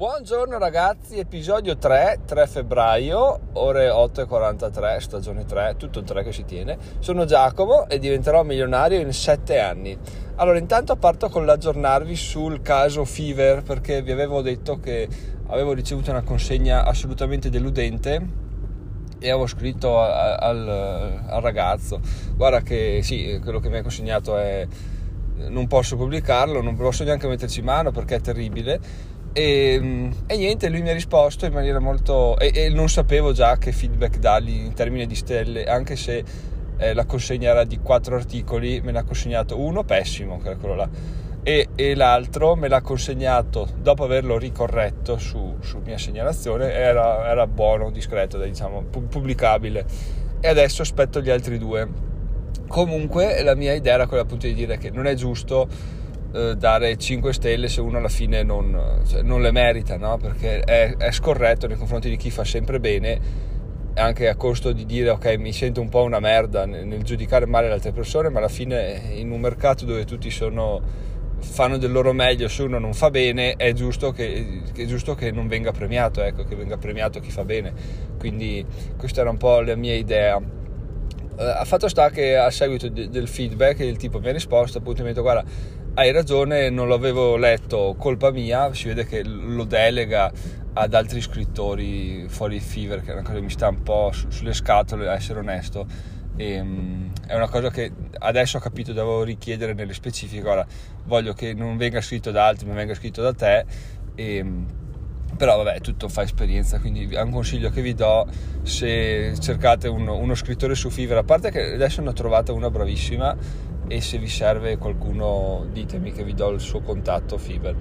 Buongiorno ragazzi, episodio 3, 3 febbraio, ore 8.43, stagione 3, tutto il 3 che si tiene. Sono Giacomo e diventerò milionario in 7 anni. Allora, intanto parto con l'aggiornarvi sul caso Fever perché vi avevo detto che avevo ricevuto una consegna assolutamente deludente e avevo scritto al, al ragazzo, guarda che sì, quello che mi ha consegnato è non posso pubblicarlo, non posso neanche metterci mano perché è terribile e, e, niente, lui mi ha risposto in maniera molto... E, e, non sapevo già che feedback dargli in termini di stelle, anche se eh, la consegna era di quattro articoli, me l'ha consegnato uno pessimo, che era quello là, e, e l'altro me l'ha consegnato dopo averlo ricorretto su, su mia segnalazione, era, era buono, discreto, diciamo, pubblicabile. E adesso aspetto gli altri due. Comunque la mia idea era quella appunto di dire che non è giusto eh, dare 5 stelle se uno alla fine non, cioè, non le merita, no? perché è, è, scorretto nei confronti di chi fa sempre bene, anche a costo di dire ok mi sento un po' una merda nel, nel giudicare male le altre persone, ma alla fine in un mercato dove tutti sono, fanno del loro meglio, se uno non fa bene è giusto che, è giusto che non venga premiato, ecco, che venga premiato chi fa bene. Quindi questa era un po' la mia idea. A fatto sta che a seguito de- del feedback il tipo mi ha risposto appunto mi ha detto guarda hai ragione, non l'avevo letto, colpa mia, si vede che lo delega ad altri scrittori fuori Fever, che è una cosa che mi sta un po' sulle scatole, a essere onesto. E, um, è una cosa che adesso ho capito devo richiedere nelle specifiche. Ora voglio che non venga scritto da altri, ma venga scritto da te. E, um, però vabbè, tutto fa esperienza, quindi è un consiglio che vi do se cercate uno, uno scrittore su Fever, a parte che adesso ne ho trovata una bravissima e se vi serve qualcuno ditemi che vi do il suo contatto Fiber.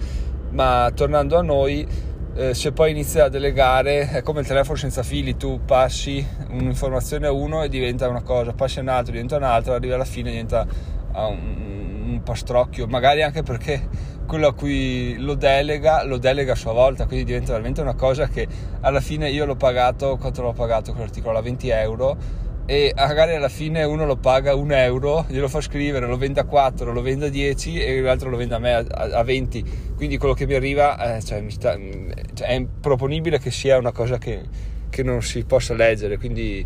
Ma tornando a noi, eh, se poi inizi a delegare, è come il telefono senza fili, tu passi un'informazione a uno e diventa una cosa, passi a un altro, diventa un'altra, arriva alla fine diventa un, un pastrocchio, magari anche perché quello a cui lo delega, lo delega a sua volta, quindi diventa veramente una cosa che alla fine io l'ho pagato, quanto l'ho pagato quell'articolo? A 20 euro e magari alla fine uno lo paga un euro, glielo fa scrivere, lo vende a 4, lo vende a 10 e l'altro lo vende a me a, a 20. Quindi quello che mi arriva eh, cioè, mi sta, cioè, è improponibile che sia una cosa che, che non si possa leggere, quindi,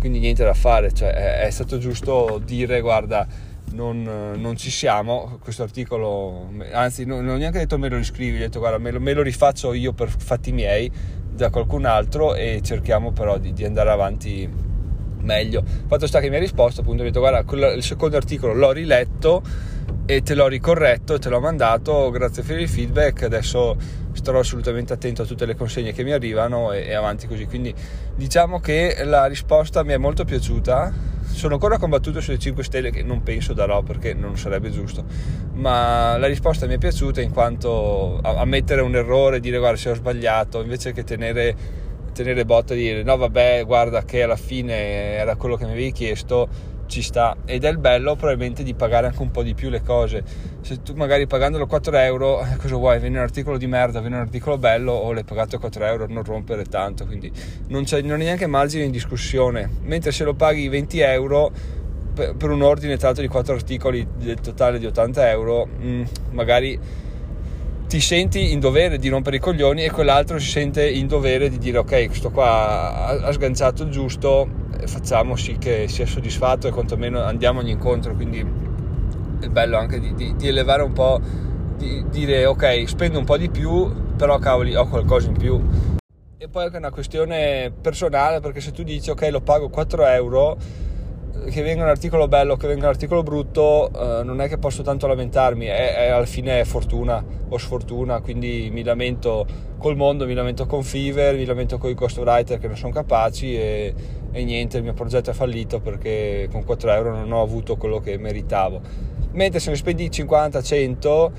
quindi niente da fare. Cioè, è, è, stato giusto dire guarda non, non ci siamo, questo articolo, anzi non, non ho neanche detto me lo riscrivi, ho detto guarda me lo, me lo rifaccio io per fatti miei da qualcun altro e cerchiamo però di, di andare avanti meglio. Fatto sta che mi ha risposto, appunto, ho detto guarda, il secondo articolo l'ho riletto e te l'ho ricorretto, te l'ho mandato, grazie per il feedback, adesso starò assolutamente attento a tutte le consegne che mi arrivano e, e avanti così. Quindi diciamo che la risposta mi è molto piaciuta. Sono ancora combattuto sulle 5 stelle che non penso darò perché non sarebbe giusto, ma la risposta mi è piaciuta in quanto ammettere un errore, dire guarda se ho sbagliato, invece che tenere tenere botta e dire no vabbè guarda che alla fine era quello che mi avevi chiesto ci sta. Ed è il bello probabilmente di pagare anche un po' di più le cose. Se tu magari pagandolo 4 euro eh, cosa vuoi? Viene un articolo di merda viene un articolo bello o l'hai pagato 4 euro non rompere tanto quindi non c'è non è neanche margine di discussione. Mentre se lo paghi 20 euro per, un ordine tratto di 4 articoli del totale di 80 euro mh, mm, magari ti senti in dovere di rompere i coglioni e quell'altro si sente in dovere di dire ok questo qua ha, sganciato il giusto facciamo sì che sia soddisfatto e quantomeno andiamogli incontro quindi è bello anche di, di, di elevare un po' di dire ok spendo un po' di più però cavoli ho qualcosa in più. E poi anche una questione personale perché se tu dici ok lo pago 4 euro che venga un articolo bello, che venga un articolo brutto, eh, non è che posso tanto lamentarmi, è, è, alla fine è fortuna o sfortuna, quindi mi lamento col mondo, mi lamento con Fever, mi lamento con i ghostwriter che non sono capaci e, e, niente, il mio progetto è fallito perché con 4 euro non ho avuto quello che meritavo. Mentre se ne spendi 50, 100,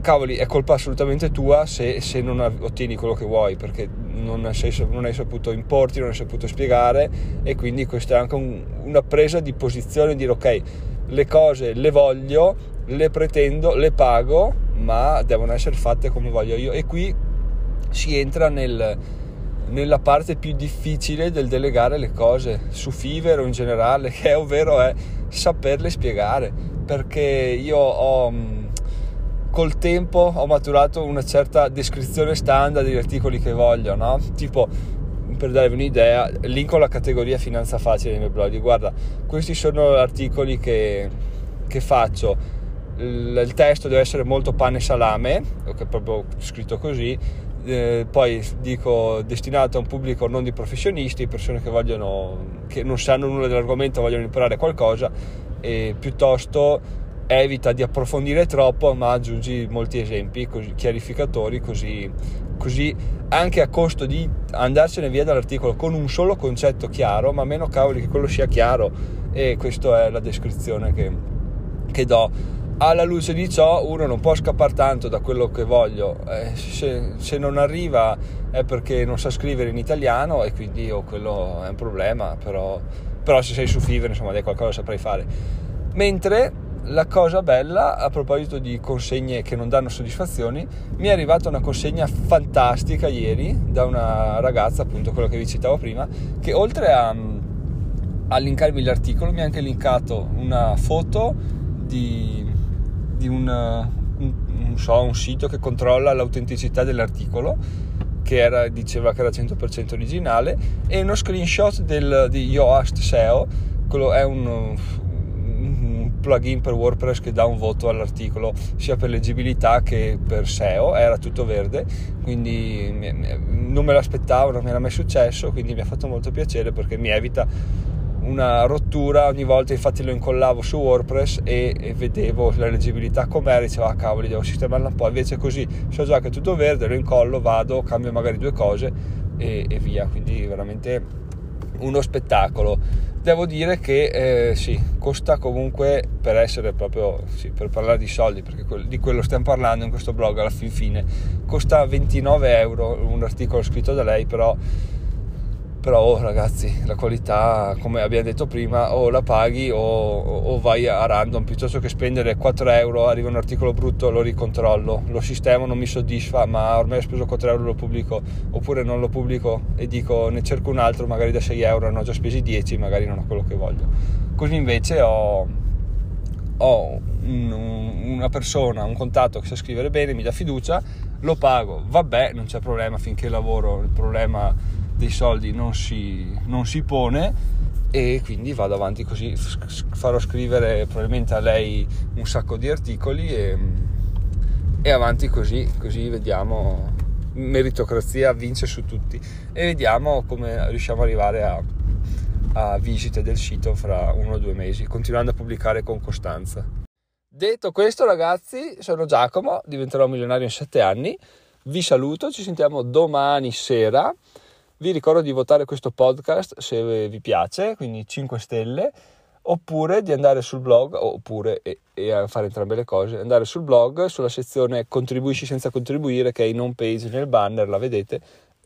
cavoli, è colpa assolutamente tua se, se non ottieni quello che vuoi, perché non, sei, non, hai saputo importi, non hai saputo spiegare e quindi questa è anche un, una presa di posizione, dire ok, le cose le voglio, le pretendo, le pago, ma devono essere fatte come voglio io. E qui si entra nel, nella parte più difficile del delegare le cose su Fiverr in generale, che è ovvero è saperle spiegare, perché io ho col tempo ho maturato una certa descrizione standard degli articoli che voglio, no? Tipo, per darvi un'idea, linko la categoria finanza facile nei miei blog. Guarda, questi sono articoli che, che faccio. Il, il, testo deve essere molto pane e salame, che è proprio scritto così. Eh, poi dico destinato a un pubblico non di professionisti, persone che vogliono che non sanno nulla dell'argomento, vogliono imparare qualcosa e piuttosto evita di approfondire troppo ma aggiungi molti esempi così, chiarificatori così, così anche a costo di andarsene via dall'articolo con un solo concetto chiaro ma meno cavoli che quello sia chiaro e questa è la descrizione che, che do. Alla luce di ciò uno non può scappare tanto da quello che voglio. Eh, se, se, non arriva è perché non sa scrivere in italiano e quindi oh, quello è un problema però, però se sei su Fiverr insomma dai qualcosa saprai fare. Mentre la cosa bella, a proposito di consegne che non danno soddisfazioni, mi è arrivata una consegna fantastica ieri da una ragazza, appunto quello che vi citavo prima, che oltre a, a linkarmi l'articolo mi ha anche linkato una foto di, di un, un, un, so, un sito che controlla l'autenticità dell'articolo che era, diceva che era 100% originale e uno screenshot del, di Yoast SEO quello è un, plugin per WordPress che dà un voto all'articolo sia per leggibilità che per SEO, era tutto verde, quindi non me l'aspettavo, non mi era mai successo, quindi mi ha fatto molto piacere perché mi evita una rottura. Ogni volta, infatti lo incollavo su WordPress e, e vedevo la leggibilità com'era, dicevo ah cavoli devo sistemarla un po', invece così so già che è tutto verde, lo incollo, vado, cambio magari due cose e, e via, quindi veramente uno spettacolo. Devo dire che eh, sì, costa comunque per essere proprio, sì, per parlare di soldi, perché di quello stiamo parlando in questo blog alla fin fine, costa 29 euro un articolo scritto da lei, però però oh, ragazzi la qualità come abbiamo detto prima o la paghi o, o, vai a random. Piuttosto che spendere 4 euro arriva un articolo brutto lo ricontrollo. Lo sistema non mi soddisfa ma ormai ho speso 4 euro lo pubblico. Oppure non lo pubblico e dico ne cerco un altro magari da 6 euro. Ne ho già spesi 10 magari non ho quello che voglio. Così invece ho, ho un, una persona un contatto che sa scrivere bene mi dà fiducia lo pago. Vabbè non c'è problema finché lavoro. Il problema dei soldi non si, non si pone e quindi vado avanti così, farò scrivere probabilmente a lei un sacco di articoli e, e avanti così, così vediamo, meritocrazia vince su tutti e vediamo come riusciamo ad arrivare a, a visite del sito fra uno o due mesi, continuando a pubblicare con costanza. Detto questo ragazzi, sono Giacomo, diventerò milionario in sette anni, vi saluto, ci sentiamo domani sera vi ricordo di votare questo podcast se vi piace, quindi 5 stelle, oppure di andare sul blog, oppure e, e fare entrambe le cose, andare sul blog sulla sezione contribuisci senza contribuire che è in home page nel banner, la vedete,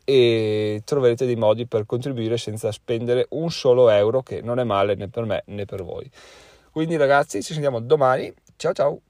e troverete dei modi per contribuire senza spendere un solo euro, che non è male né per me né per voi. Quindi ragazzi, ci sentiamo domani. Ciao ciao!